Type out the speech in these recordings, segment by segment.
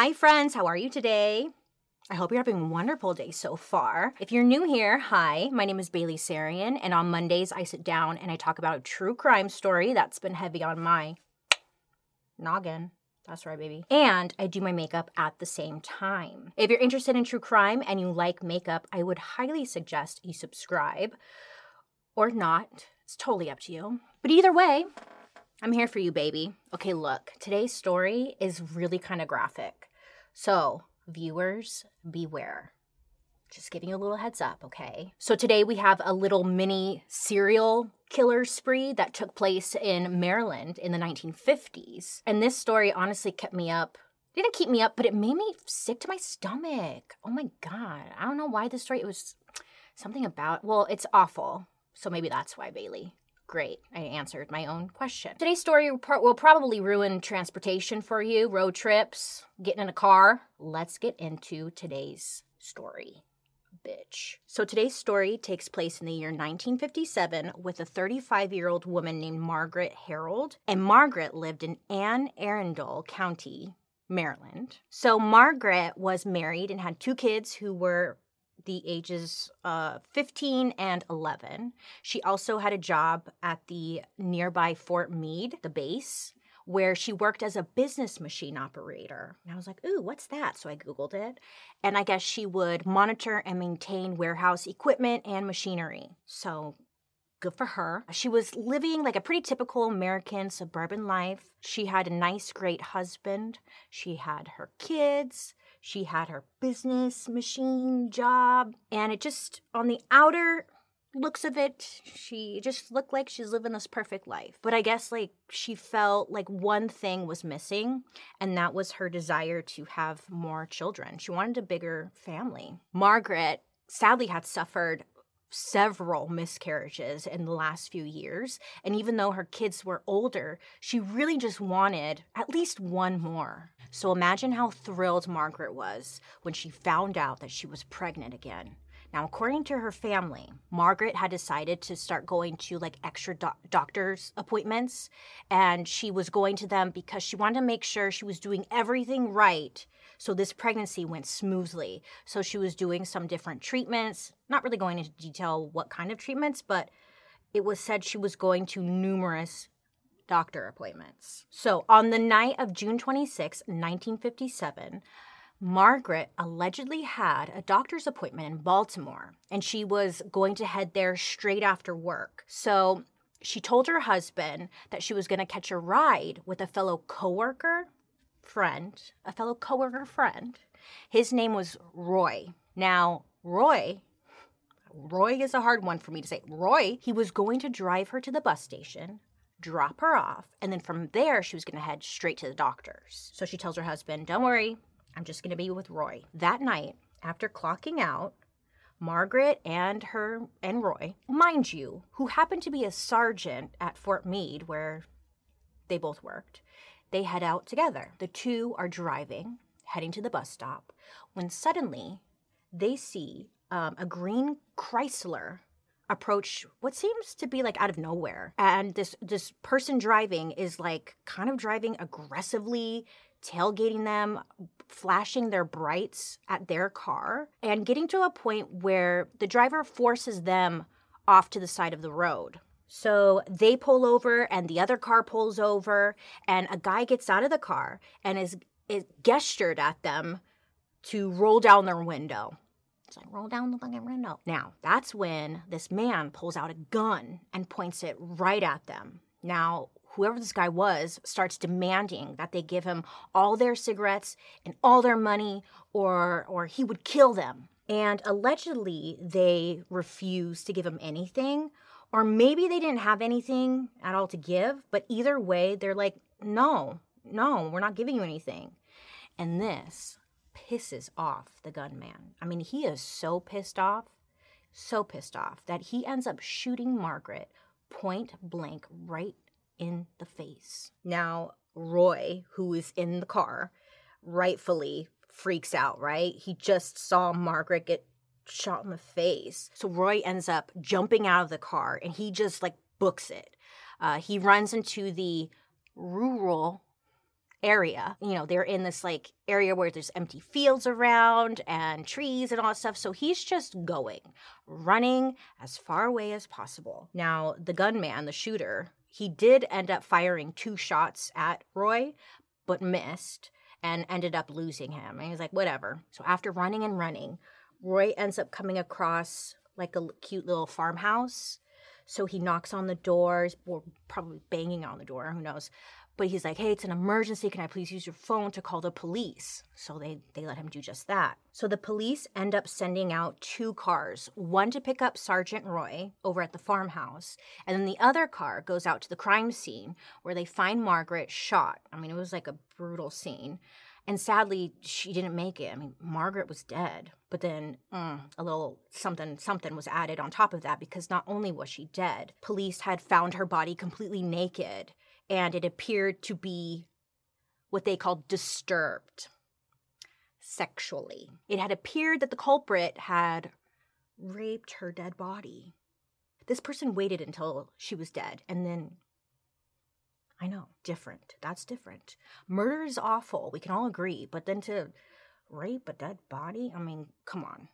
Hi, friends. How are you today? I hope you're having a wonderful day so far. If you're new here, hi, my name is Bailey Sarian, and on Mondays I sit down and I talk about a true crime story that's been heavy on my noggin. That's right, baby. And I do my makeup at the same time. If you're interested in true crime and you like makeup, I would highly suggest you subscribe or not. It's totally up to you. But either way, I'm here for you, baby. Okay, look, today's story is really kind of graphic. So, viewers, beware. Just giving you a little heads up, okay? So, today we have a little mini serial killer spree that took place in Maryland in the 1950s. And this story honestly kept me up. Didn't keep me up, but it made me sick to my stomach. Oh my God. I don't know why this story, it was something about, well, it's awful. So maybe that's why, Bailey. Great. I answered my own question. Today's story will probably ruin transportation for you, road trips, getting in a car. Let's get into today's story. Bitch. So today's story takes place in the year 1957 with a 35 year old woman named Margaret Harold. And Margaret lived in Anne Arundel County, Maryland. So Margaret was married and had two kids who were the ages uh, 15 and 11. She also had a job at the nearby Fort Meade, the base, where she worked as a business machine operator. And I was like, ooh, what's that? So I Googled it. And I guess she would monitor and maintain warehouse equipment and machinery. So good for her. She was living like a pretty typical American suburban life. She had a nice, great husband. She had her kids. She had her business machine job, and it just, on the outer looks of it, she just looked like she's living this perfect life. But I guess like she felt like one thing was missing, and that was her desire to have more children. She wanted a bigger family. Margaret sadly had suffered several miscarriages in the last few years. And even though her kids were older, she really just wanted at least one more. So imagine how thrilled Margaret was when she found out that she was pregnant again. Now, according to her family, Margaret had decided to start going to like extra do- doctor's appointments, and she was going to them because she wanted to make sure she was doing everything right so this pregnancy went smoothly. So she was doing some different treatments, not really going into detail what kind of treatments, but it was said she was going to numerous doctor appointments. So on the night of June 26, 1957, Margaret allegedly had a doctor's appointment in Baltimore and she was going to head there straight after work. So she told her husband that she was going to catch a ride with a fellow coworker friend, a fellow coworker friend. His name was Roy. Now, Roy, Roy is a hard one for me to say. Roy, he was going to drive her to the bus station, drop her off, and then from there she was going to head straight to the doctor's. So she tells her husband, "Don't worry, I'm just going to be with Roy." That night, after clocking out, Margaret and her and Roy, mind you, who happened to be a sergeant at Fort Meade where they both worked, they head out together. The two are driving, heading to the bus stop, when suddenly they see um, a green Chrysler approach what seems to be like out of nowhere and this this person driving is like kind of driving aggressively tailgating them flashing their brights at their car and getting to a point where the driver forces them off to the side of the road so they pull over and the other car pulls over and a guy gets out of the car and is, is gestured at them to roll down their window. It's like, roll down the fucking window. Now, that's when this man pulls out a gun and points it right at them. Now, whoever this guy was starts demanding that they give him all their cigarettes and all their money or or he would kill them. And allegedly they refuse to give him anything or maybe they didn't have anything at all to give, but either way, they're like, no, no, we're not giving you anything. And this pisses off the gunman. I mean, he is so pissed off, so pissed off that he ends up shooting Margaret point blank right in the face. Now, Roy, who is in the car, rightfully freaks out, right? He just saw Margaret get shot in the face. So Roy ends up jumping out of the car and he just like books it. Uh, he runs into the rural area. You know, they're in this like area where there's empty fields around and trees and all that stuff. So he's just going, running as far away as possible. Now, the gunman, the shooter, he did end up firing two shots at Roy, but missed and ended up losing him. And he's like, whatever. So after running and running, Roy ends up coming across like a cute little farmhouse. So he knocks on the doors, or probably banging on the door, who knows. But he's like, hey, it's an emergency. Can I please use your phone to call the police? So they, they let him do just that. So the police end up sending out two cars one to pick up Sergeant Roy over at the farmhouse, and then the other car goes out to the crime scene where they find Margaret shot. I mean, it was like a brutal scene. And sadly, she didn't make it. I mean, Margaret was dead. But then mm, a little something something was added on top of that because not only was she dead, police had found her body completely naked and it appeared to be what they called disturbed sexually. It had appeared that the culprit had raped her dead body. This person waited until she was dead and then. I know, different. That's different. Murder is awful. We can all agree. But then to rape a dead body? I mean, come on.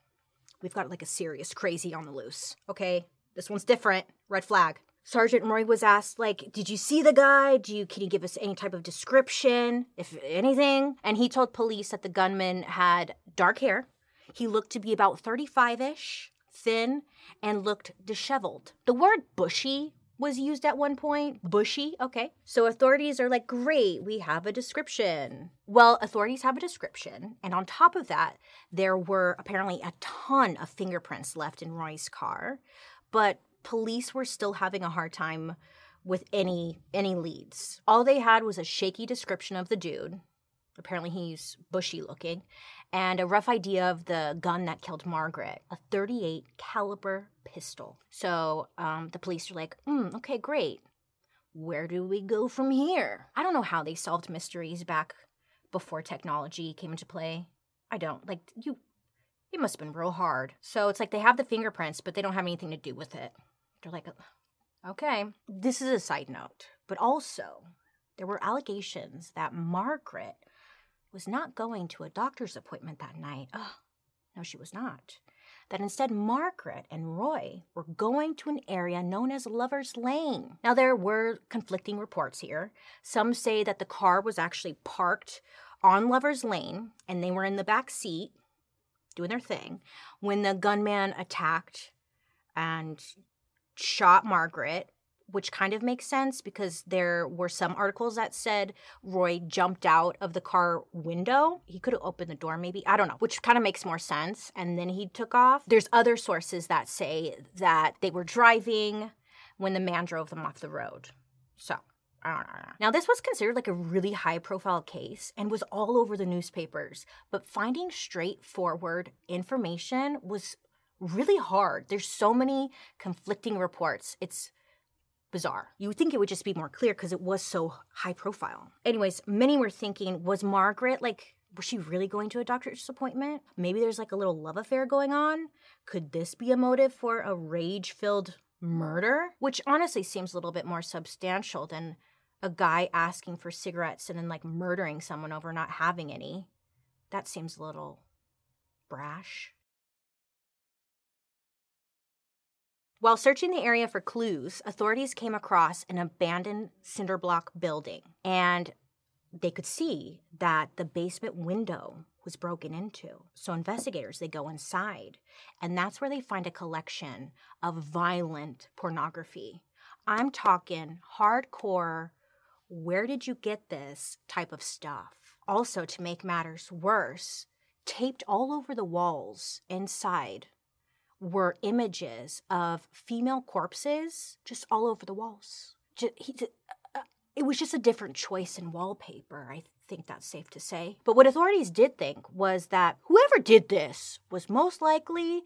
We've got like a serious crazy on the loose. Okay? This one's different. Red flag. Sergeant Roy was asked, like, did you see the guy? Do you can you give us any type of description, if anything? And he told police that the gunman had dark hair. He looked to be about 35-ish, thin, and looked disheveled. The word bushy was used at one point. Bushy, okay. So authorities are like, great, we have a description. Well, authorities have a description, and on top of that, there were apparently a ton of fingerprints left in Roy's car. But police were still having a hard time with any any leads. All they had was a shaky description of the dude. Apparently he's bushy looking and a rough idea of the gun that killed Margaret, a 38 caliber pistol. So um, the police are like, mm, "Okay, great. Where do we go from here?" I don't know how they solved mysteries back before technology came into play. I don't. Like you it must have been real hard. So it's like they have the fingerprints, but they don't have anything to do with it. They're like, okay, this is a side note, but also there were allegations that Margaret was not going to a doctor's appointment that night. Oh, no, she was not. That instead, Margaret and Roy were going to an area known as Lover's Lane. Now, there were conflicting reports here. Some say that the car was actually parked on Lover's Lane and they were in the back seat doing their thing when the gunman attacked and shot Margaret, which kind of makes sense because there were some articles that said Roy jumped out of the car window. He could have opened the door, maybe. I don't know, which kind of makes more sense. And then he took off. There's other sources that say that they were driving when the man drove them off the road. So. I don't know. Now, this was considered like a really high profile case and was all over the newspapers, but finding straightforward information was really hard. There's so many conflicting reports. It's bizarre. You would think it would just be more clear because it was so high profile. Anyways, many were thinking, was Margaret like, was she really going to a doctor's appointment? Maybe there's like a little love affair going on. Could this be a motive for a rage filled murder? Which honestly seems a little bit more substantial than a guy asking for cigarettes and then like murdering someone over not having any. That seems a little brash. While searching the area for clues, authorities came across an abandoned cinder block building and they could see that the basement window was broken into. So investigators they go inside and that's where they find a collection of violent pornography. I'm talking hardcore where did you get this type of stuff? Also to make matters worse, taped all over the walls inside were images of female corpses just all over the walls. Just, he, uh, it was just a different choice in wallpaper. I think that's safe to say. But what authorities did think was that whoever did this was most likely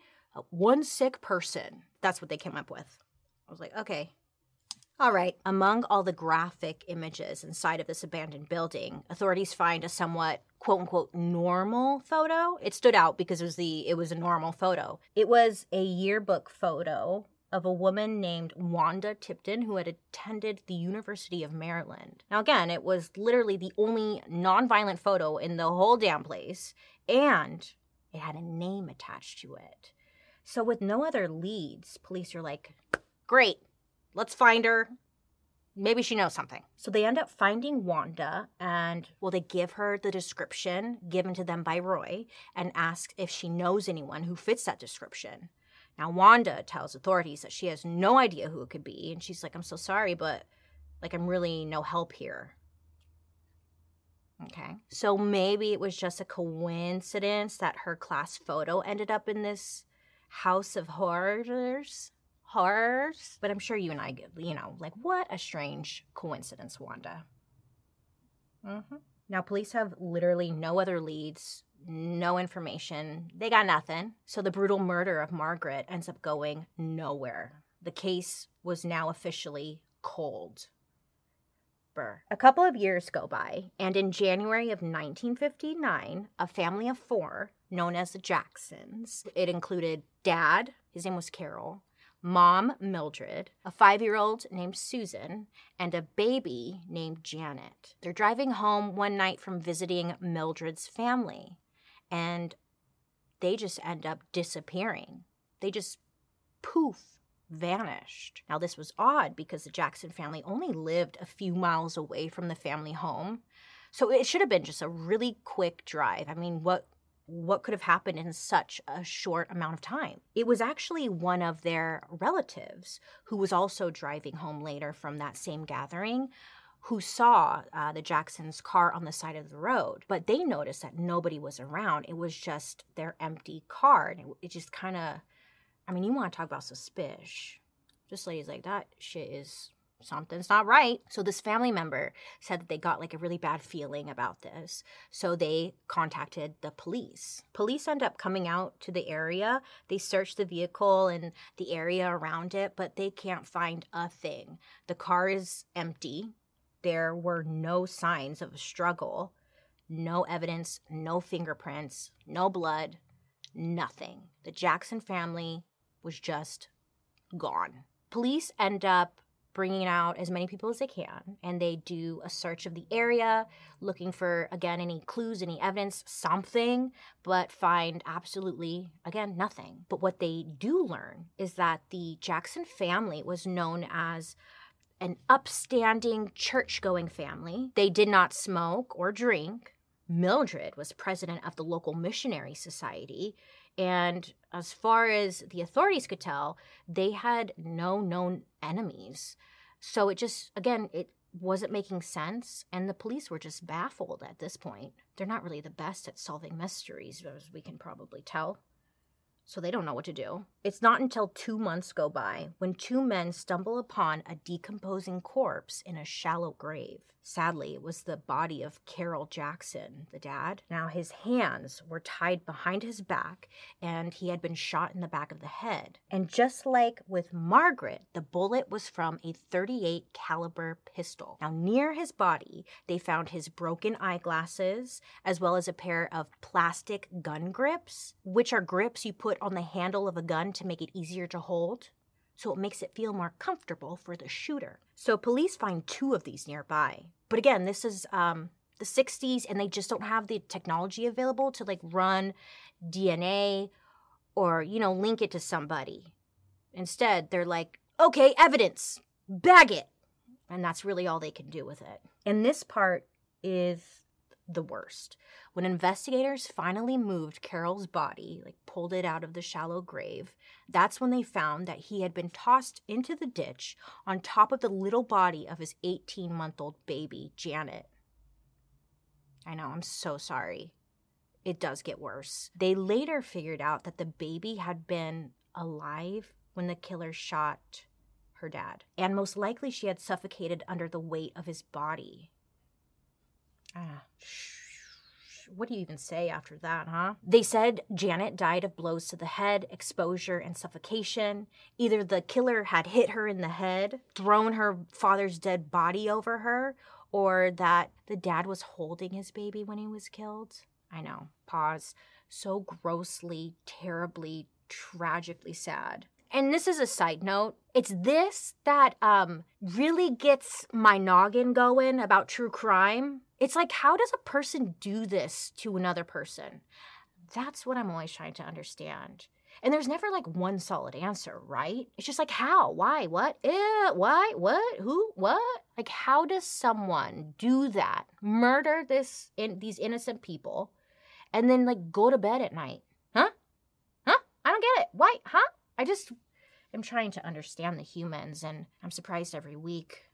one sick person. That's what they came up with. I was like, okay, all right. Among all the graphic images inside of this abandoned building, authorities find a somewhat quote unquote normal photo. It stood out because it was the it was a normal photo. It was a yearbook photo of a woman named Wanda Tipton who had attended the University of Maryland. Now, again, it was literally the only nonviolent photo in the whole damn place, and it had a name attached to it. So, with no other leads, police are like, great, let's find her. Maybe she knows something. So they end up finding Wanda and, well, they give her the description given to them by Roy and ask if she knows anyone who fits that description. Now, Wanda tells authorities that she has no idea who it could be. And she's like, I'm so sorry, but like, I'm really no help here. Okay. So maybe it was just a coincidence that her class photo ended up in this house of horrors. Horrors. But I'm sure you and I get, you know, like, what a strange coincidence, Wanda. Mm-hmm. Now, police have literally no other leads no information. They got nothing. So the brutal murder of Margaret ends up going nowhere. The case was now officially cold. A couple of years go by, and in January of 1959, a family of four, known as the Jacksons, it included dad, his name was Carroll, mom, Mildred, a five year old named Susan, and a baby named Janet. They're driving home one night from visiting Mildred's family and they just end up disappearing. They just poof, vanished. Now, this was odd because the Jackson family only lived a few miles away from the family home. So it should have been just a really quick drive. I mean, what what could have happened in such a short amount of time? It was actually one of their relatives who was also driving home later from that same gathering who saw uh, the Jacksons' car on the side of the road, but they noticed that nobody was around. It was just their empty car. And it, it just kind of, I mean, you want to talk about suspicious. Just ladies like that shit is something's not right. So this family member said that they got like a really bad feeling about this. So they contacted the police. Police end up coming out to the area. They search the vehicle and the area around it, but they can't find a thing. The car is empty there were no signs of a struggle, no evidence, no fingerprints, no blood, nothing. The Jackson family was just gone. Police end up bringing out as many people as they can and they do a search of the area looking for again any clues any evidence something but find absolutely again nothing but what they do learn is that the jackson family was known as an upstanding church going family. They did not smoke or drink. Mildred was president of the local missionary society. And as far as the authorities could tell, they had no known enemies. So it just, again, it wasn't making sense. And the police were just baffled at this point. They're not really the best at solving mysteries, as we can probably tell so they don't know what to do. It's not until two months go by when two men stumble upon a decomposing corpse in a shallow grave. Sadly, it was the body of Carroll Jackson, the dad. Now, his hands were tied behind his back, and he had been shot in the back of the head. And just like with Margaret, the bullet was from a 38 caliber pistol. Now, near his body, they found his broken eyeglasses, as well as a pair of plastic gun grips, which are grips you put on the handle of a gun to make it easier to hold so it makes it feel more comfortable for the shooter. So police find two of these nearby. But again, this is um, the 60s and they just don't have the technology available to like run DNA or, you know, link it to somebody. Instead, they're like, okay, evidence, bag it. And that's really all they can do with it. And this part is the worst. When investigators finally moved Carroll's body, like pulled it out of the shallow grave, that's when they found that he had been tossed into the ditch on top of the little body of his 18 month old baby, Janet. I know, I'm so sorry. It does get worse. They later figured out that the baby had been alive when the killer shot her dad, and most likely she had suffocated under the weight of his body. Ah, what do you even say after that, huh? They said Janet died of blows to the head, exposure, and suffocation. Either the killer had hit her in the head, thrown her father's dead body over her, or that the dad was holding his baby when he was killed. I know. Pause. So grossly, terribly, tragically sad. and this is a side note, it's this that um really gets my noggin going about true crime. It's like how does a person do this to another person? That's what I'm always trying to understand. And there's never like one solid answer, right? It's just like how, why, what, eh, why, what, who, what? Like how does someone do that? Murder this in these innocent people and then like go to bed at night? Huh? Huh? I don't get it. Why? Huh? I just am trying to understand the humans and I'm surprised every week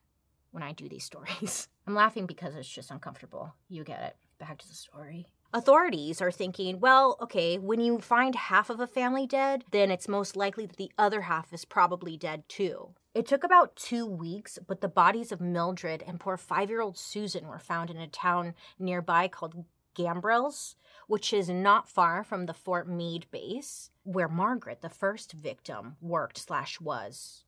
when I do these stories. I'm laughing because it's just uncomfortable. You get it. Back to the story. Authorities are thinking, well, okay, when you find half of a family dead, then it's most likely that the other half is probably dead too. It took about two weeks, but the bodies of Mildred and poor five year old Susan were found in a town nearby called Gambrills, which is not far from the Fort Meade base where Margaret, the first victim, worked slash was.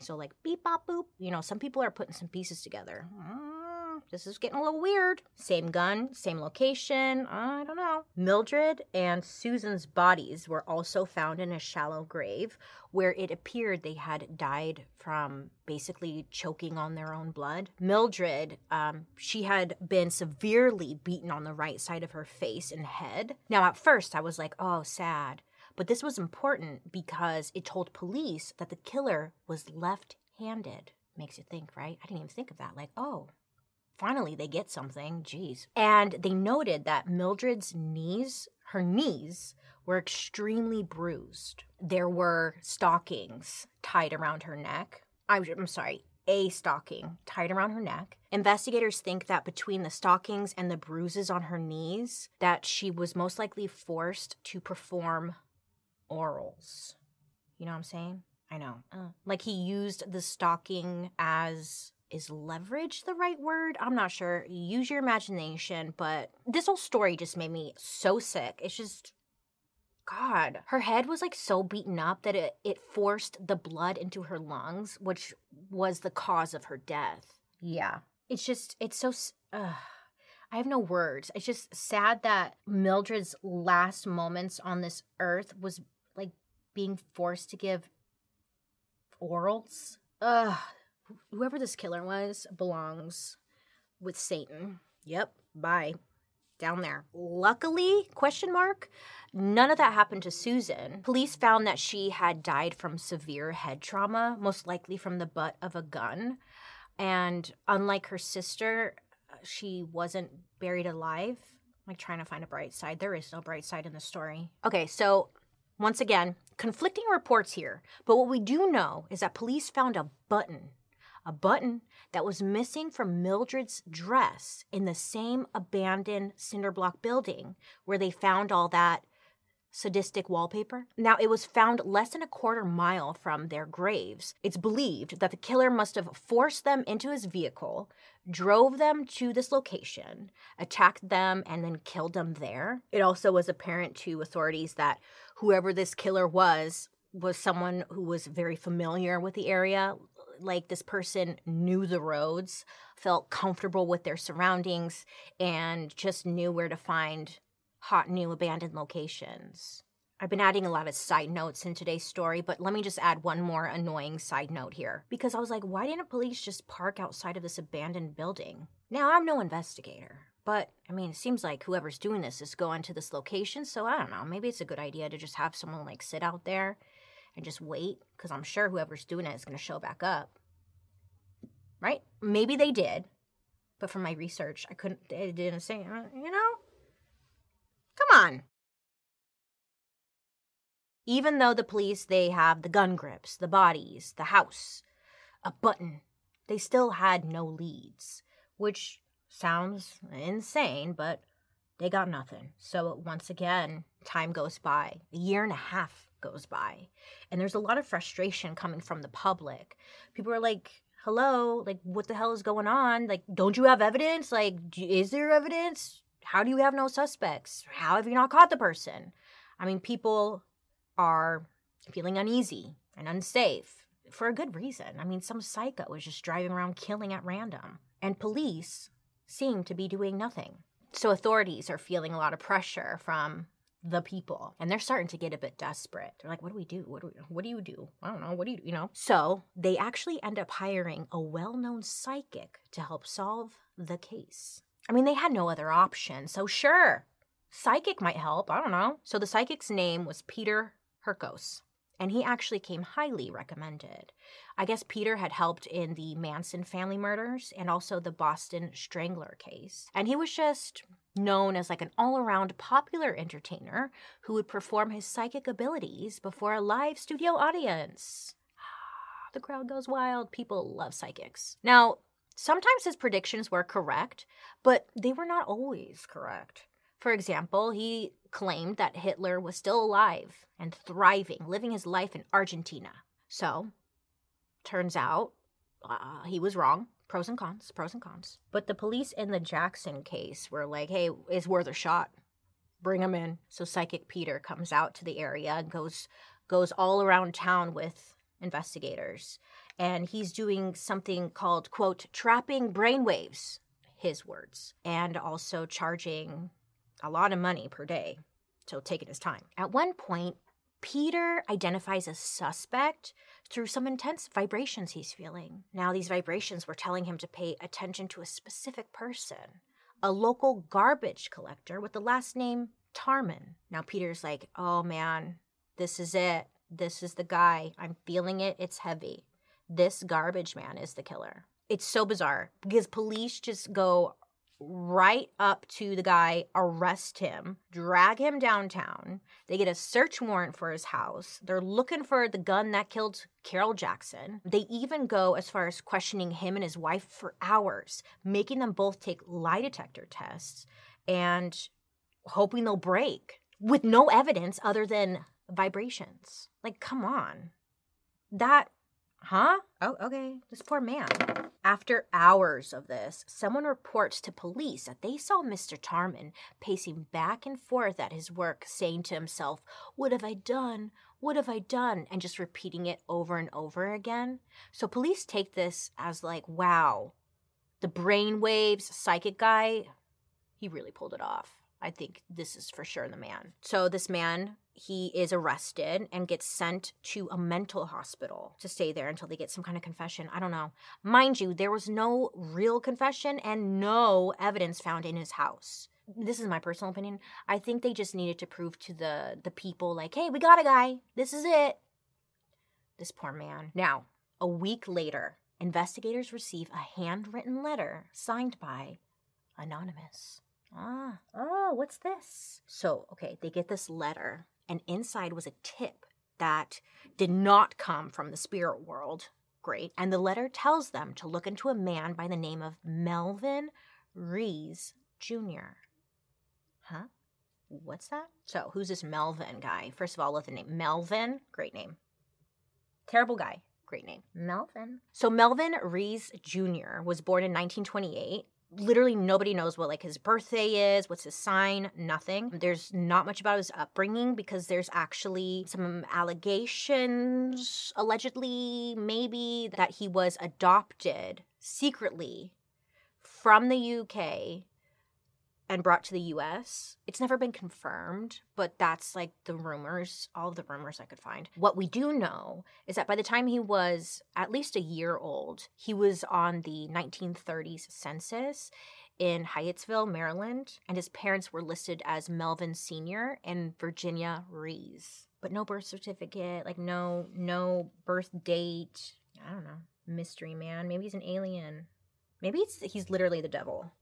So like beep bop boop, you know, some people are putting some pieces together. Mm, this is getting a little weird. Same gun, same location. I don't know. Mildred and Susan's bodies were also found in a shallow grave where it appeared they had died from basically choking on their own blood. Mildred, um, she had been severely beaten on the right side of her face and head. Now, at first, I was like, oh, sad. But this was important because it told police that the killer was left handed. Makes you think, right? I didn't even think of that. Like, oh, finally they get something. Jeez. And they noted that Mildred's knees, her knees, were extremely bruised. There were stockings tied around her neck. I'm, I'm sorry, a stocking tied around her neck. Investigators think that between the stockings and the bruises on her knees, that she was most likely forced to perform orals. You know what I'm saying? I know. Uh, like he used the stocking as is leverage the right word? I'm not sure. Use your imagination, but this whole story just made me so sick. It's just God. Her head was like so beaten up that it, it forced the blood into her lungs, which was the cause of her death. Yeah. It's just, it's so. Uh, I have no words. It's just sad that Mildred's last moments on this earth was like being forced to give orals. Ugh. Whoever this killer was belongs with Satan. Yep. Bye. Down there. Luckily, question mark, none of that happened to Susan. Police found that she had died from severe head trauma, most likely from the butt of a gun. And unlike her sister, she wasn't buried alive. like trying to find a bright side. There is no bright side in the story. Okay, so once again, conflicting reports here, but what we do know is that police found a button, a button that was missing from Mildred's dress in the same abandoned cinder block building where they found all that sadistic wallpaper. Now, it was found less than a quarter mile from their graves. It's believed that the killer must have forced them into his vehicle, drove them to this location, attacked them, and then killed them there. It also was apparent to authorities that whoever this killer was was someone who was very familiar with the area. Like this person knew the roads, felt comfortable with their surroundings, and just knew where to find hot new abandoned locations. I've been adding a lot of side notes in today's story, but let me just add one more annoying side note here. Because I was like, why didn't police just park outside of this abandoned building? Now, I'm no investigator, but I mean, it seems like whoever's doing this is going to this location, so I don't know. Maybe it's a good idea to just have someone like sit out there and just wait, because I'm sure whoever's doing it is going to show back up. Right? Maybe they did, but from my research, I couldn't, it didn't say, uh, you know? Come on. Even though the police they have the gun grips, the bodies, the house, a button, they still had no leads, which sounds insane, but they got nothing. So once again, time goes by. A year and a half goes by. And there's a lot of frustration coming from the public. People are like, hello, like, what the hell is going on? Like, don't you have evidence? Like, is there evidence? How do you have no suspects? How have you not caught the person? I mean, people are feeling uneasy and unsafe for a good reason. I mean, some psycho is just driving around killing at random, and police seem to be doing nothing. So, authorities are feeling a lot of pressure from the people. And they're starting to get a bit desperate. They're like, what do we do? What do we, what do you do? I don't know. What do you, you know? So they actually end up hiring a well-known psychic to help solve the case. I mean, they had no other option. So sure, psychic might help. I don't know. So the psychic's name was Peter Hurkos and he actually came highly recommended. I guess Peter had helped in the Manson family murders and also the Boston Strangler case. And he was just known as like an all around popular entertainer who would perform his psychic abilities before a live studio audience. the crowd goes wild. People love psychics. Now, sometimes his predictions were correct, but they were not always correct. For example, he claimed that Hitler was still alive and thriving, living his life in Argentina. So, turns out uh, he was wrong. Pros and cons, pros and cons. But the police in the Jackson case were like, hey, it's worth a shot. Bring him in. So Psychic Peter comes out to the area and goes goes all around town with investigators. And he's doing something called, quote, trapping brainwaves, his words, and also charging a lot of money per day. So taking his time. At one point, Peter identifies a suspect through some intense vibrations he's feeling. Now, these vibrations were telling him to pay attention to a specific person, a local garbage collector with the last name Tarman. Now, Peter's like, oh man, this is it. This is the guy. I'm feeling it. It's heavy. This garbage man is the killer. It's so bizarre because police just go right up to the guy, arrest him, drag him downtown. They get a search warrant for his house. They're looking for the gun that killed Carroll Jackson. They even go as far as questioning him and his wife for hours, making them both take lie detector tests and hoping they'll break with no evidence other than vibrations. Like, come on. That Huh? Oh, okay. This poor man. After hours of this, someone reports to police that they saw Mr. Tarman pacing back and forth at his work, saying to himself, What have I done? What have I done? And just repeating it over and over again. So police take this as like, wow, the brainwaves psychic guy, he really pulled it off. I think this is for sure the man. So this man, he is arrested and gets sent to a mental hospital to stay there until they get some kind of confession. I don't know. Mind you, there was no real confession and no evidence found in his house. This is my personal opinion. I think they just needed to prove to the the people like, "Hey, we got a guy. This is it." This poor man. Now, a week later, investigators receive a handwritten letter signed by Anonymous. Ah, oh, what's this? So, okay, they get this letter, and inside was a tip that did not come from the spirit world. Great. And the letter tells them to look into a man by the name of Melvin Rees Jr. Huh? What's that? So, who's this Melvin guy? First of all, with the name Melvin, great name. Terrible guy, great name. Melvin. So, Melvin Rees Jr. was born in 1928 literally nobody knows what like his birthday is, what's his sign, nothing. There's not much about his upbringing because there's actually some allegations allegedly maybe that he was adopted secretly from the UK and brought to the US. It's never been confirmed, but that's like the rumors, all the rumors I could find. What we do know is that by the time he was at least a year old, he was on the 1930s census in Hyattsville, Maryland, and his parents were listed as Melvin Sr. and Virginia Rees. But no birth certificate, like no no birth date. I don't know. Mystery man. Maybe he's an alien. Maybe it's he's literally the devil.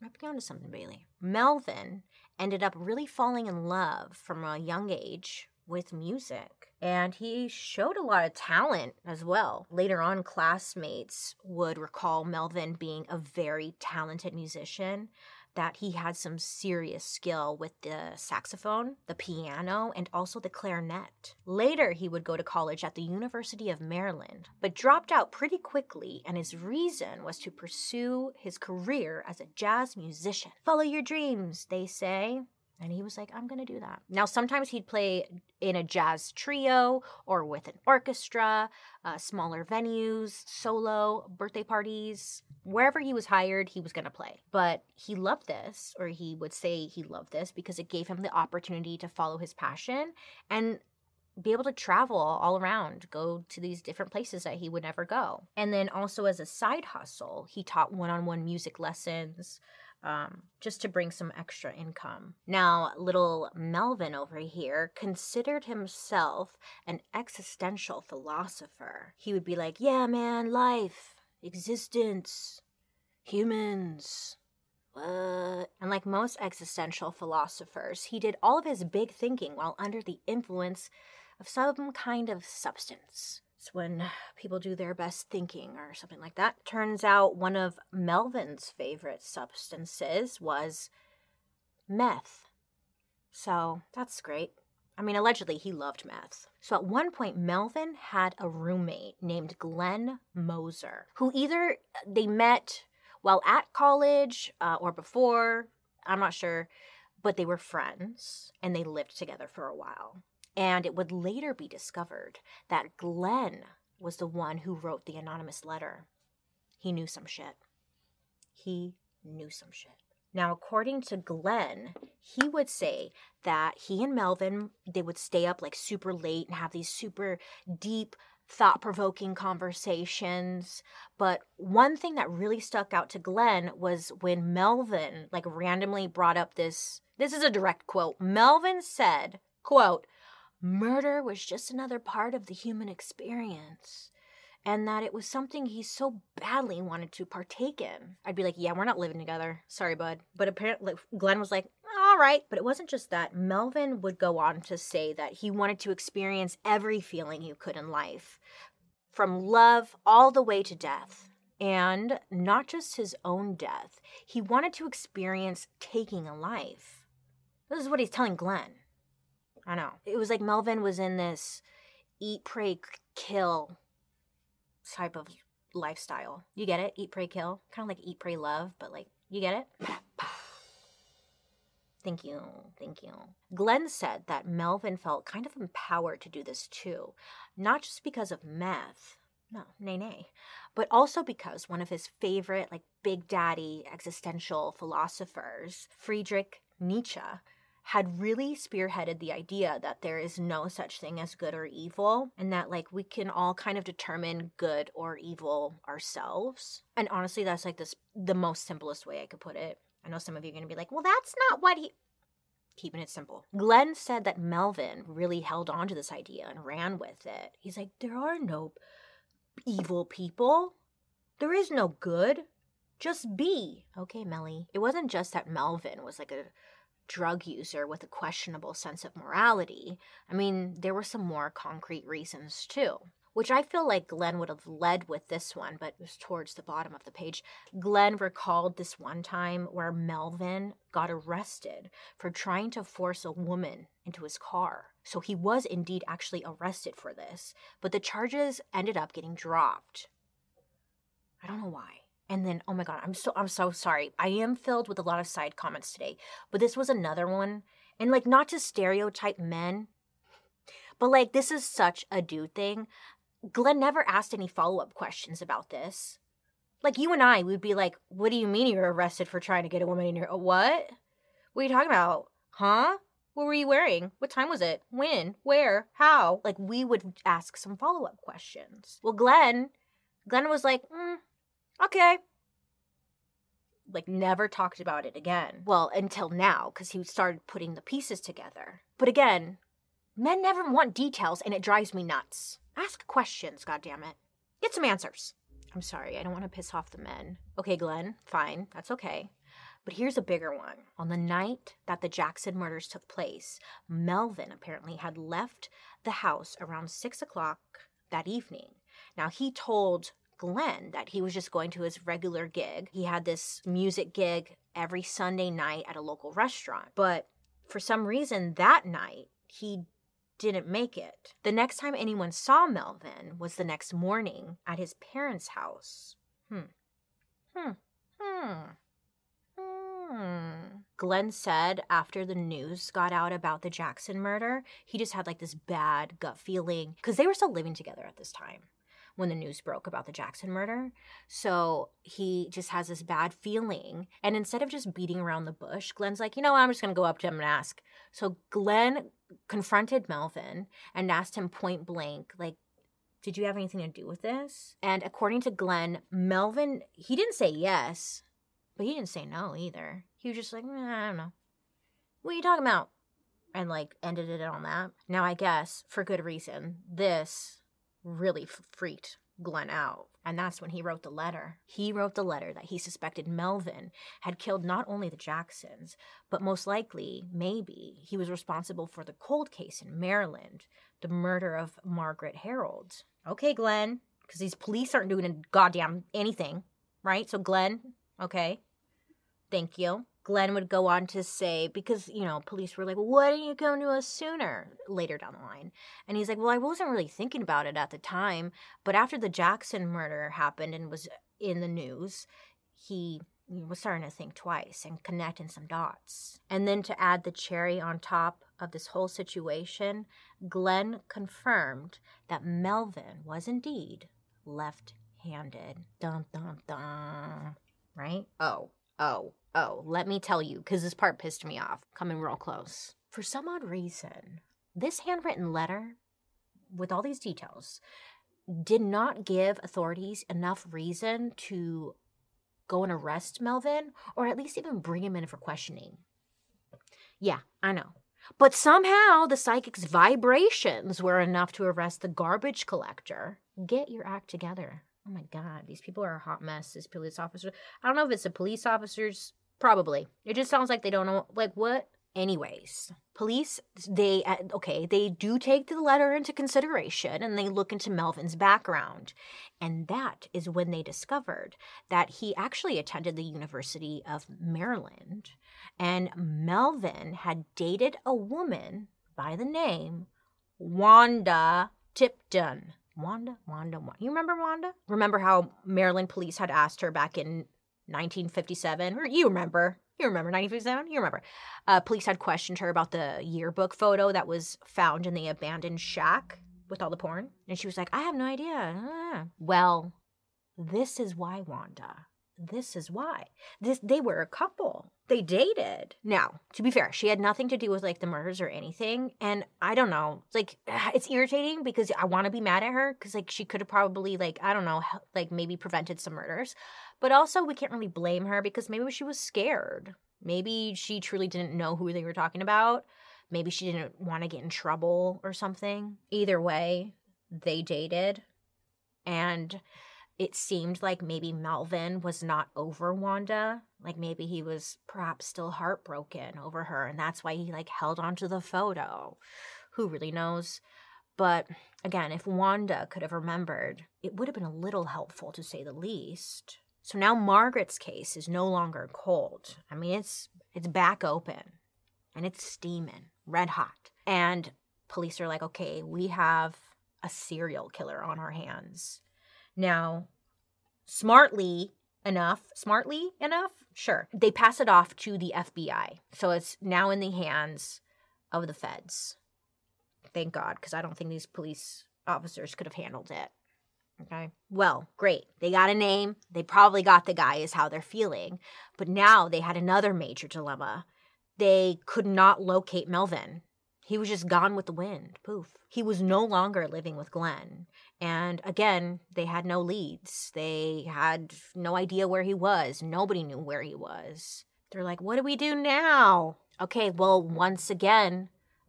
Might be onto something, Bailey. Melvin ended up really falling in love from a young age with music. And he showed a lot of talent as well. Later on, classmates would recall Melvin being a very talented musician that he had some serious skill with the saxophone, the piano, and also the clarinet. Later, he would go to college at the University of Maryland, but dropped out pretty quickly, and his reason was to pursue his career as a jazz musician. Follow your dreams, they say. And he was like, I'm going to do that. Now, sometimes he'd play in a jazz trio or with an orchestra, uh, smaller venues, solo, birthday parties. Wherever he was hired, he was going to play. But he loved this, or he would say he loved this because it gave him the opportunity to follow his passion and be able to travel all around, go to these different places that he would never go. And then also as a side hustle, he taught one on one music lessons um, just to bring some extra income. Now, little Melvin over here considered himself an existential philosopher. He would be like, Yeah, man, life, existence, humans. What? And like most existential philosophers, he did all of his big thinking while under the influence of some kind of substance. It's when people do their best thinking or something like that. Turns out one of Melvin's favorite substances was meth. So that's great. I mean, allegedly, he loved meth. So at one point, Melvin had a roommate named Glenn Moser, who either they met while at college uh, or before, I'm not sure, but they were friends and they lived together for a while. And it would later be discovered that Glenn was the one who wrote the anonymous letter. He knew some shit. He knew some shit. Now, according to Glenn, he would say that he and Melvin, they would stay up like super late and have these super deep, thought provoking conversations. But one thing that really stuck out to Glenn was when Melvin, like, randomly brought up this. This is a direct quote. Melvin said, quote, murder was just another part of the human experience and that it was something he so badly wanted to partake in. I'd be like, yeah, we're not living together. Sorry, bud. But apparently, Glenn was like, all right. But it wasn't just that. Melvin would go on to say that he wanted to experience every feeling you could in life, from love all the way to death. And not just his own death, he wanted to experience taking a life. This is what he's telling Glenn. I know. It was like Melvin was in this eat, pray, kill type of lifestyle. You get it? Eat, pray, kill. Kind of like eat, pray, love, but like, you get it? Thank you. Thank you. Glenn said that Melvin felt kind of empowered to do this too, not just because of meth. No, nay, nay. But also because one of his favorite, like, big daddy existential philosophers, Friedrich Nietzsche, had really spearheaded the idea that there is no such thing as good or evil and that like we can all kind of determine good or evil ourselves. And honestly, that's like this the most simplest way I could put it. I know some of you are to be like, "Well, that's not what he keeping it simple. Glenn said that Melvin really held on to this idea and ran with it. He's like, "There are no evil people. There is no good. Just be." Okay, Melly. It wasn't just that Melvin was like a drug user with a questionable sense of morality. I mean, there were some more concrete reasons too. Which I feel like Glenn would have led with this one, but it was towards the bottom of the page. Glenn recalled this one time where Melvin got arrested for trying to force a woman into his car. So he was indeed actually arrested for this, but the charges ended up getting dropped. I don't know why. And then, oh my god, I'm so I'm so sorry. I am filled with a lot of side comments today, but this was another one. And like not to stereotype men, but like this is such a dude thing. Glenn never asked any follow-up questions about this. Like you and I would be like, "What do you mean you're arrested for trying to get a woman in your what? What are you talking about? Huh? What were you wearing? What time was it? When? Where? How?" Like we would ask some follow-up questions. Well, Glenn, Glenn was like, mm, okay. Like, never talked about it again. Well, until now, because he started putting the pieces together. But again, men never want details, and it drives me nuts. Ask questions, goddammit. Get some answers. I'm sorry, I don't want to piss off the men. Okay, Glenn, fine, that's okay. But here's a bigger one. On the night that the Jackson murders took place, Melvin apparently had left the house around six o'clock that evening. Now, he told Glenn that he was just going to his regular gig. He had this music gig every Sunday night at a local restaurant. But for some reason, that night, he didn't make it. The next time anyone saw Melvin was the next morning at his parents' house. Hmm. Hmm. Hmm. Hmm. Glenn said after the news got out about the Jackson murder, he just had like this bad gut feeling because they were still living together at this time when the news broke about the Jackson murder. So he just has this bad feeling. And instead of just beating around the bush, Glenn's like, you know, I'm just going to go up to him and ask. So Glenn confronted Melvin and asked him point blank, like, did you have anything to do with this? And according to Glenn, Melvin, he didn't say yes, but he didn't say no either. He was just like, I don't know. What are you talking about? And like ended it on that. Now, I guess for good reason, this really freaked Glenn out. And that's when he wrote the letter. He wrote the letter that he suspected Melvin had killed not only the Jacksons, but most likely, maybe, he was responsible for the cold case in Maryland, the murder of Margaret Harold. Okay, Glenn, because these police aren't doing a goddamn anything, right? So, Glenn, okay, thank you. Glenn would go on to say, because, you know, police were like, why didn't you come to us sooner later down the line? And he's like, well, I wasn't really thinking about it at the time. But after the Jackson murder happened and was in the news, he was starting to think twice and connecting some dots. And then to add the cherry on top of this whole situation, Glenn confirmed that Melvin was indeed left handed. Dun dun dun. Right? Oh, oh, oh. Let me tell you, because this part pissed me off. Coming real close. For some odd reason, this handwritten letter, with all these details, did not give authorities enough reason to go and arrest Melvin or at least even bring him in for questioning. Yeah, I know. But somehow the psychic's vibrations were enough to arrest the garbage collector. Get your act together. Oh my God, these people are a hot mess. These police officers. I don't know if it's the police officers. Probably. It just sounds like they don't know. Like, what? Anyways, police, they, uh, okay, they do take the letter into consideration and they look into Melvin's background. And that is when they discovered that he actually attended the University of Maryland. And Melvin had dated a woman by the name Wanda Tipton. Wanda, Wanda, Wanda. You remember Wanda? Remember how Maryland police had asked her back in 1957? You remember. You remember 1957? You remember. Uh, police had questioned her about the yearbook photo that was found in the abandoned shack with all the porn. And she was like, I have no idea. Ah. Well, this is why, Wanda. This is why. This they were a couple. They dated. Now, to be fair, she had nothing to do with like the murders or anything. And I don't know. Like it's irritating because I want to be mad at her because like she could have probably like I don't know like maybe prevented some murders. But also we can't really blame her because maybe she was scared. Maybe she truly didn't know who they were talking about. Maybe she didn't want to get in trouble or something. Either way, they dated. And it seemed like maybe Melvin was not over Wanda. Like maybe he was perhaps still heartbroken over her, and that's why he like held onto the photo. Who really knows? But again, if Wanda could have remembered, it would have been a little helpful to say the least. So now Margaret's case is no longer cold. I mean, it's it's back open and it's steaming, red hot. And police are like, "Okay, we have a serial killer on our hands." Now, smartly enough, smartly enough, sure, they pass it off to the FBI. So it's now in the hands of the feds. Thank God, because I don't think these police officers could have handled it. Okay. Well, great. They got a name. They probably got the guy, is how they're feeling. But now they had another major dilemma. They could not locate Melvin. He was just gone with the wind. Poof. He was no longer living with Glenn. And again, they had no leads. They had no idea where he was. Nobody knew where he was. They're like, what do we do now? Okay, well, once again,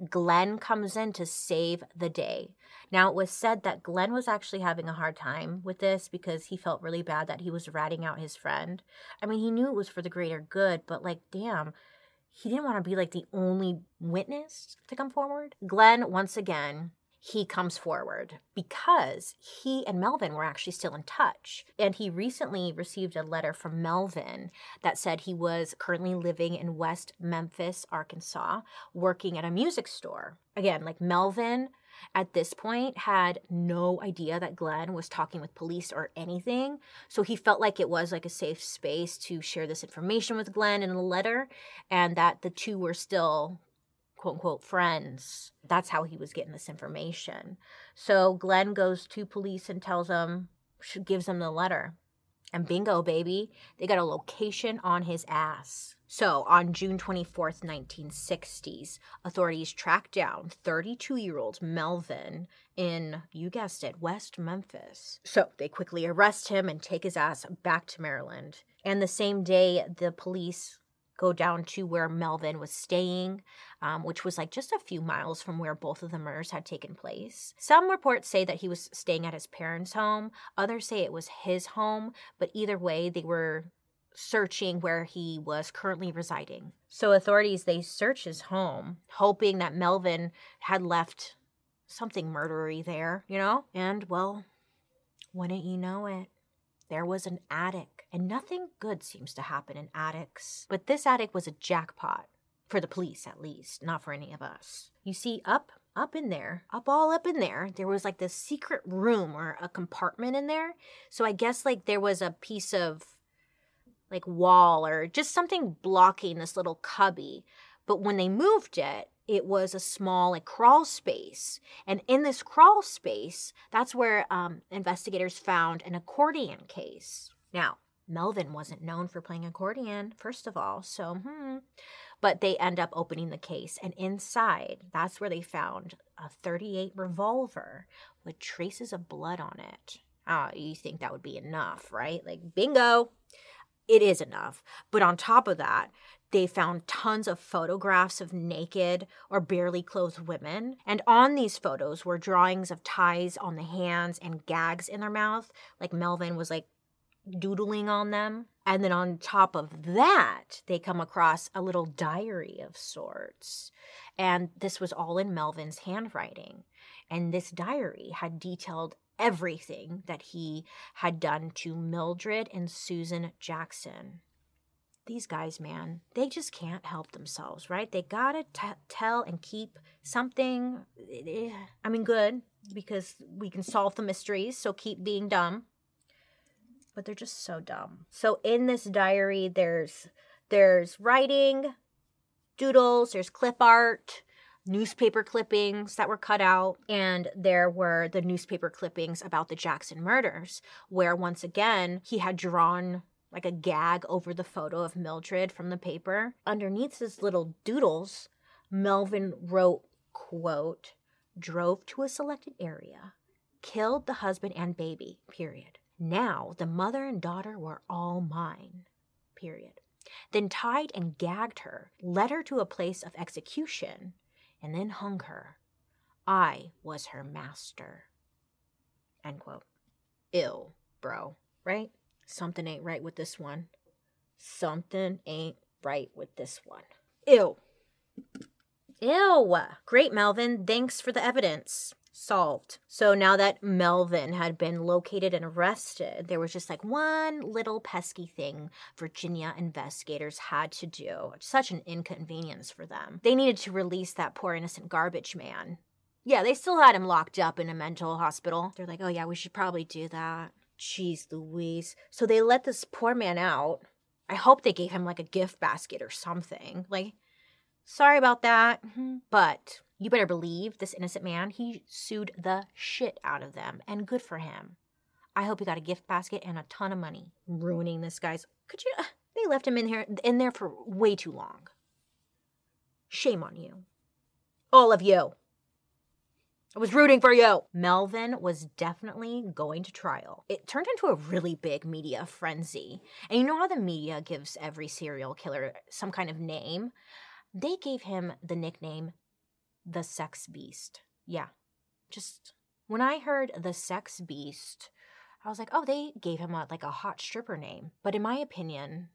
Glenn comes in to save the day. Now, it was said that Glenn was actually having a hard time with this because he felt really bad that he was ratting out his friend. I mean, he knew it was for the greater good, but like, damn, he didn't want to be like the only witness to come forward. Glenn, once again, he comes forward because he and Melvin were actually still in touch. And he recently received a letter from Melvin that said he was currently living in West Memphis, Arkansas, working at a music store. Again, like Melvin at this point had no idea that Glenn was talking with police or anything. So he felt like it was like a safe space to share this information with Glenn in a letter and that the two were still quote unquote friends. That's how he was getting this information. So Glenn goes to police and tells them, gives them the letter. And bingo, baby, they got a location on his ass. So, on June 24th, 1960s, authorities tracked down 32 year old Melvin in, you guessed it, West Memphis. So, they quickly arrest him and take his ass back to Maryland. And the same day, the police go down to where Melvin was staying, um, which was like just a few miles from where both of the murders had taken place. Some reports say that he was staying at his parents' home, others say it was his home, but either way, they were searching where he was currently residing. So authorities they search his home, hoping that Melvin had left something murdery there, you know? And well, wouldn't you know it? There was an attic, and nothing good seems to happen in attics. But this attic was a jackpot. For the police, at least, not for any of us. You see, up up in there, up all up in there, there was like this secret room or a compartment in there. So I guess like there was a piece of like wall or just something blocking this little cubby. But when they moved it, it was a small like crawl space. And in this crawl space that's where um, investigators found an accordion case. Now melvin wasn't known for playing accordion first of all so hmm. But they end up opening the case and inside that's where they found a 38 revolver with traces of blood on it. Oh you think that would be enough right? Like bingo it is enough but on top of that they found tons of photographs of naked or barely clothed women. And on these photos were drawings of ties on the hands and gags in their mouth, like Melvin was like doodling on them. And then on top of that, they come across a little diary of sorts. And this was all in Melvin's handwriting. And this diary had detailed everything that he had done to Mildred and Susan Jackson these guys, man, they just can't help themselves, right? They gotta t- tell and keep something. Eh, I mean, good because we can solve the mysteries, so keep being dumb. But they're just so dumb. So in this diary, there's there's writing, doodles, there's clip art, newspaper clippings that were cut out, and there were the newspaper clippings about the Jackson murders, where once again he had drawn like a gag over the photo of Mildred from the paper. Underneath his little doodles, Melvin wrote, quote, drove to a selected area, killed the husband and baby, period. Now the mother and daughter were all mine, period. Then tied and gagged her, led her to a place of execution, and then hung her. I was her master. End quote. Ill, bro, right? Something ain't right with this one. Something ain't right with this one. Ew. Ew. Great, Melvin. Thanks for the evidence. Solved. So now that Melvin had been located and arrested, there was just like one little pesky thing Virginia investigators had to do. Such an inconvenience for them. They needed to release that poor innocent garbage man. Yeah, they still had him locked up in a mental hospital. They're like, oh, yeah, we should probably do that. Jeez Louise. So they let this poor man out. I hope they gave him like a gift basket or something. Like, sorry about that. But you better believe this innocent man, he sued the shit out of them. And good for him. I hope he got a gift basket and a ton of money. Ruining this guy's. Could you. They left him in here in there for way too long. Shame on you. All of you. I was rooting for you. Melvin was definitely going to trial. It turned into a really big media frenzy. And you know how the media gives every serial killer some kind of name? They gave him the nickname the Sex Beast. Yeah. Just when I heard the Sex Beast, I was like, oh, they gave him a, like a hot stripper name. But in my opinion,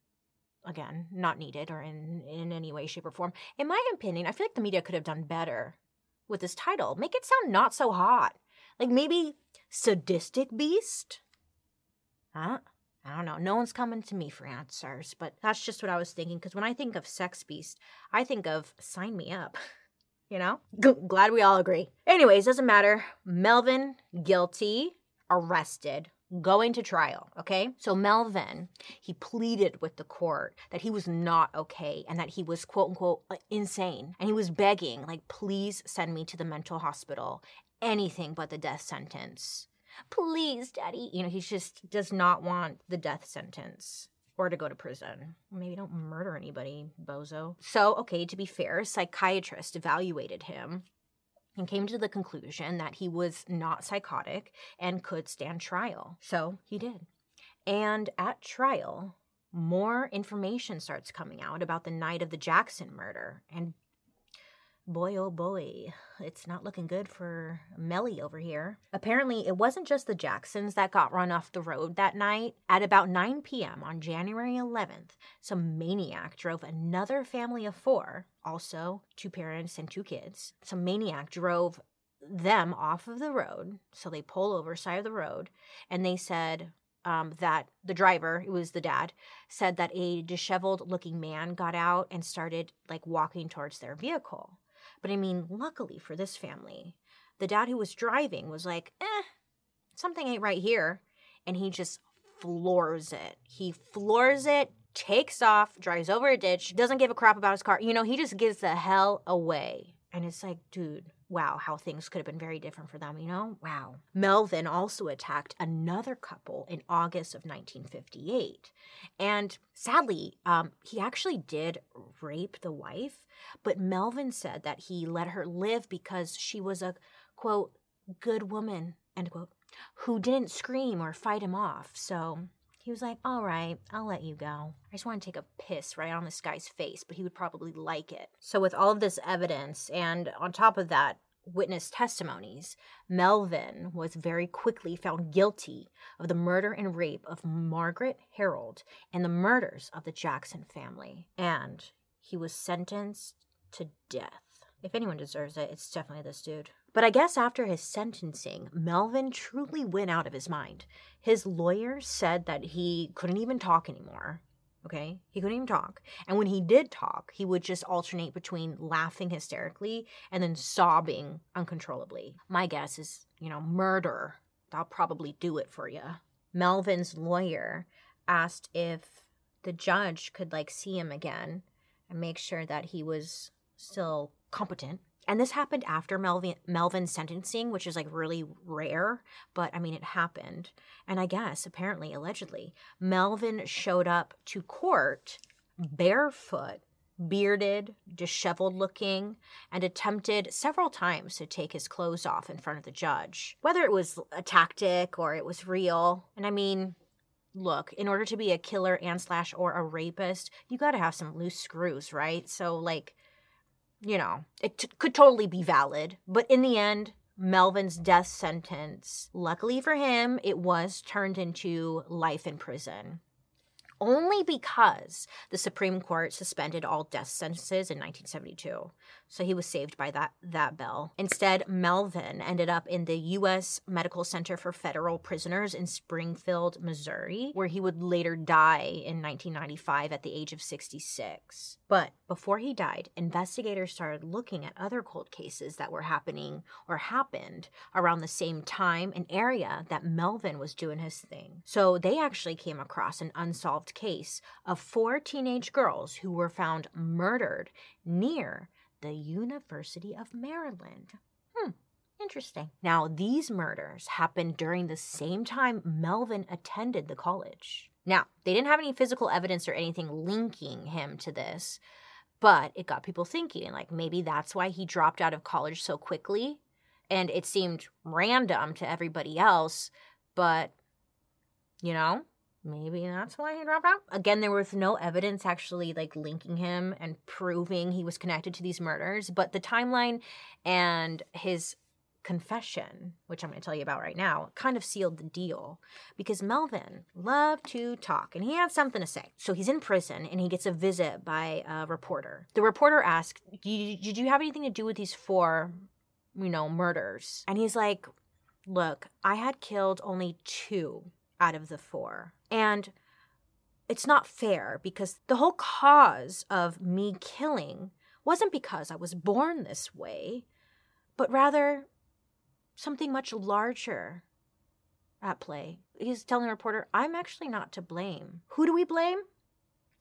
again, not needed or in, in any way, shape, or form, in my opinion, I feel like the media could have done better with this title. Make it sound not so hot. Like maybe sadistic beast? Huh? I don't know. No one's coming to me for answers, but that's just what I was thinking. Because when I think of sex beast, I think of sign me up. you know? G- glad we all agree. Anyways, doesn't matter. Melvin, guilty, arrested, going to trial, okay? So Melvin, he pleaded with the court that he was not okay and that he was quote unquote uh, insane. And he was begging, like, please send me to the mental hospital. Anything but the death sentence. Please, daddy. You know, he just does not want the death sentence or to go to prison. Maybe don't murder anybody, bozo. So, okay, to be fair, a psychiatrist evaluated him and came to the conclusion that he was not psychotic and could stand trial. So he did. And at trial, more information starts coming out about the night of the Jackson murder. And boy, oh boy, it's not looking good for Melly over here. Apparently, it wasn't just the Jacksons that got run off the road that night. At about 9 p.m. on January 11th, some maniac drove another family of four, also two parents and two kids. Some maniac drove them off of the road. So they pull over side of the road and they said, um, that the driver, it was the dad, said that a disheveled looking man got out and started like walking towards their vehicle. But I mean, luckily for this family, the dad who was driving was like, eh, something ain't right here. And he just floors it. He floors it, takes off, drives over a ditch, doesn't give a crap about his car. You know, he just gives the hell away. And it's like, dude, wow, how things could have been very different for them, you know? Wow. Melvin also attacked another couple in August of 1958. And sadly, um, he actually did rape the wife, but Melvin said that he let her live because she was a, quote, good woman, end quote, who didn't scream or fight him off. So he was like, All right, I'll let you go. I just want to take a piss right on this guy's face, but he would probably like it. So, with all of this evidence, and on top of that, witness testimonies, Melvin was very quickly found guilty of the murder and rape of Margaret Harold and the murders of the Jackson family. And he was sentenced to death. If anyone deserves it, it's definitely this dude. But I guess after his sentencing, Melvin truly went out of his mind. His lawyer said that he couldn't even talk anymore. Okay? He couldn't even talk. And when he did talk, he would just alternate between laughing hysterically and then sobbing uncontrollably. My guess is, you know, murder. That'll probably do it for you. Melvin's lawyer asked if the judge could like see him again and make sure that he was still competent and this happened after Melvin Melvin's sentencing, which is like really rare, but I mean it happened. And I guess apparently allegedly, Melvin showed up to court barefoot, bearded, disheveled looking, and attempted several times to take his clothes off in front of the judge. Whether it was a tactic or it was real. And I mean, look, in order to be a killer and slash or a rapist, you got to have some loose screws, right? So like you know, it t- could totally be valid. But in the end, Melvin's death sentence, luckily for him, it was turned into life in prison only because the Supreme Court suspended all death sentences in 1972. So he was saved by that that bell. Instead, Melvin ended up in the US Medical Center for Federal Prisoners in Springfield, Missouri, where he would later die in 1995 at the age of 66. But before he died, investigators started looking at other cold cases that were happening or happened around the same time and area that Melvin was doing his thing. So they actually came across an unsolved case of four teenage girls who were found murdered near the University of Maryland. Hmm, interesting. Now, these murders happened during the same time Melvin attended the college. Now, they didn't have any physical evidence or anything linking him to this, but it got people thinking like maybe that's why he dropped out of college so quickly. And it seemed random to everybody else, but you know, maybe that's why he dropped out. Again, there was no evidence actually like linking him and proving he was connected to these murders, but the timeline and his confession, which I'm going to tell you about right now, kind of sealed the deal because Melvin loved to talk and he had something to say. So he's in prison and he gets a visit by a reporter. The reporter asks, Did you have anything to do with these four, you know, murders? And he's like, Look, I had killed only two out of the four. And it's not fair because the whole cause of me killing wasn't because I was born this way, but rather something much larger at play. He's telling the reporter, I'm actually not to blame. Who do we blame?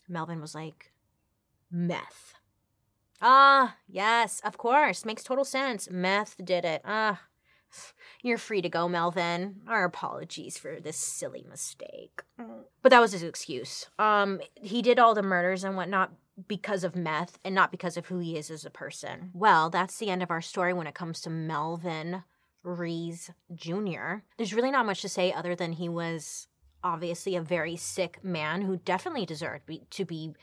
Melvin was like, meth. Ah, yes, of course. Makes total sense. Meth did it. Ah, you're free to go, Melvin. Our apologies for this silly mistake. But that was his excuse. Um, he did all the murders and whatnot because of meth and not because of who he is as a person. Well, that's the end of our story when it comes to Melvin Rees Jr. There's really not much to say other than he was obviously a very sick man who definitely deserved be, to be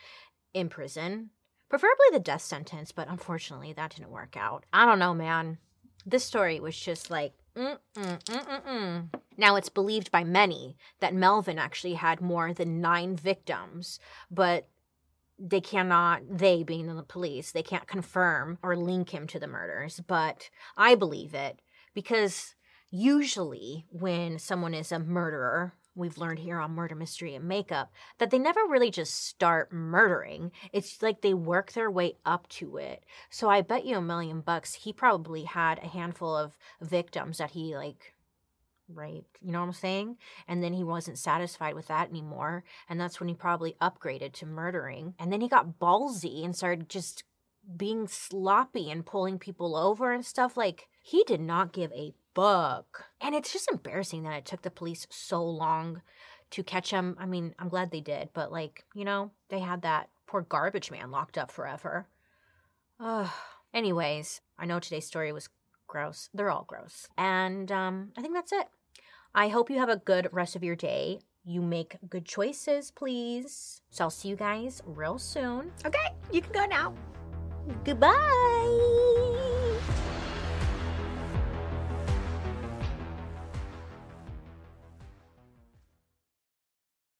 in prison, preferably the death sentence, but unfortunately that didn't work out. I don't know, man. This story was just like, mm, mm, mm, mm, now it's believed by many that Melvin actually had more than nine victims, but they cannot, they being the police, they can't confirm or link him to the murders. But I believe it because usually when someone is a murderer, we've learned here on Murder Mystery and Makeup that they never really just start murdering. It's like they work their way up to it. So I bet you a million bucks he probably had a handful of victims that he like raped. You know what I'm saying? And then he wasn't satisfied with that anymore. And that's when he probably upgraded to murdering. And then he got ballsy and started just being sloppy and pulling people over and stuff. Like, he did not give a fuck. And it's just embarrassing that it took the police so long to catch him. I mean, I'm glad they did, but like, you know, they had that poor garbage man locked up forever. Ugh. Anyways, I know today's story was gross. They're all gross. And um, I think that's it. I hope you have a good rest of your day. You make good choices, please. So I'll see you guys real soon. Okay, you can go now. Goodbye.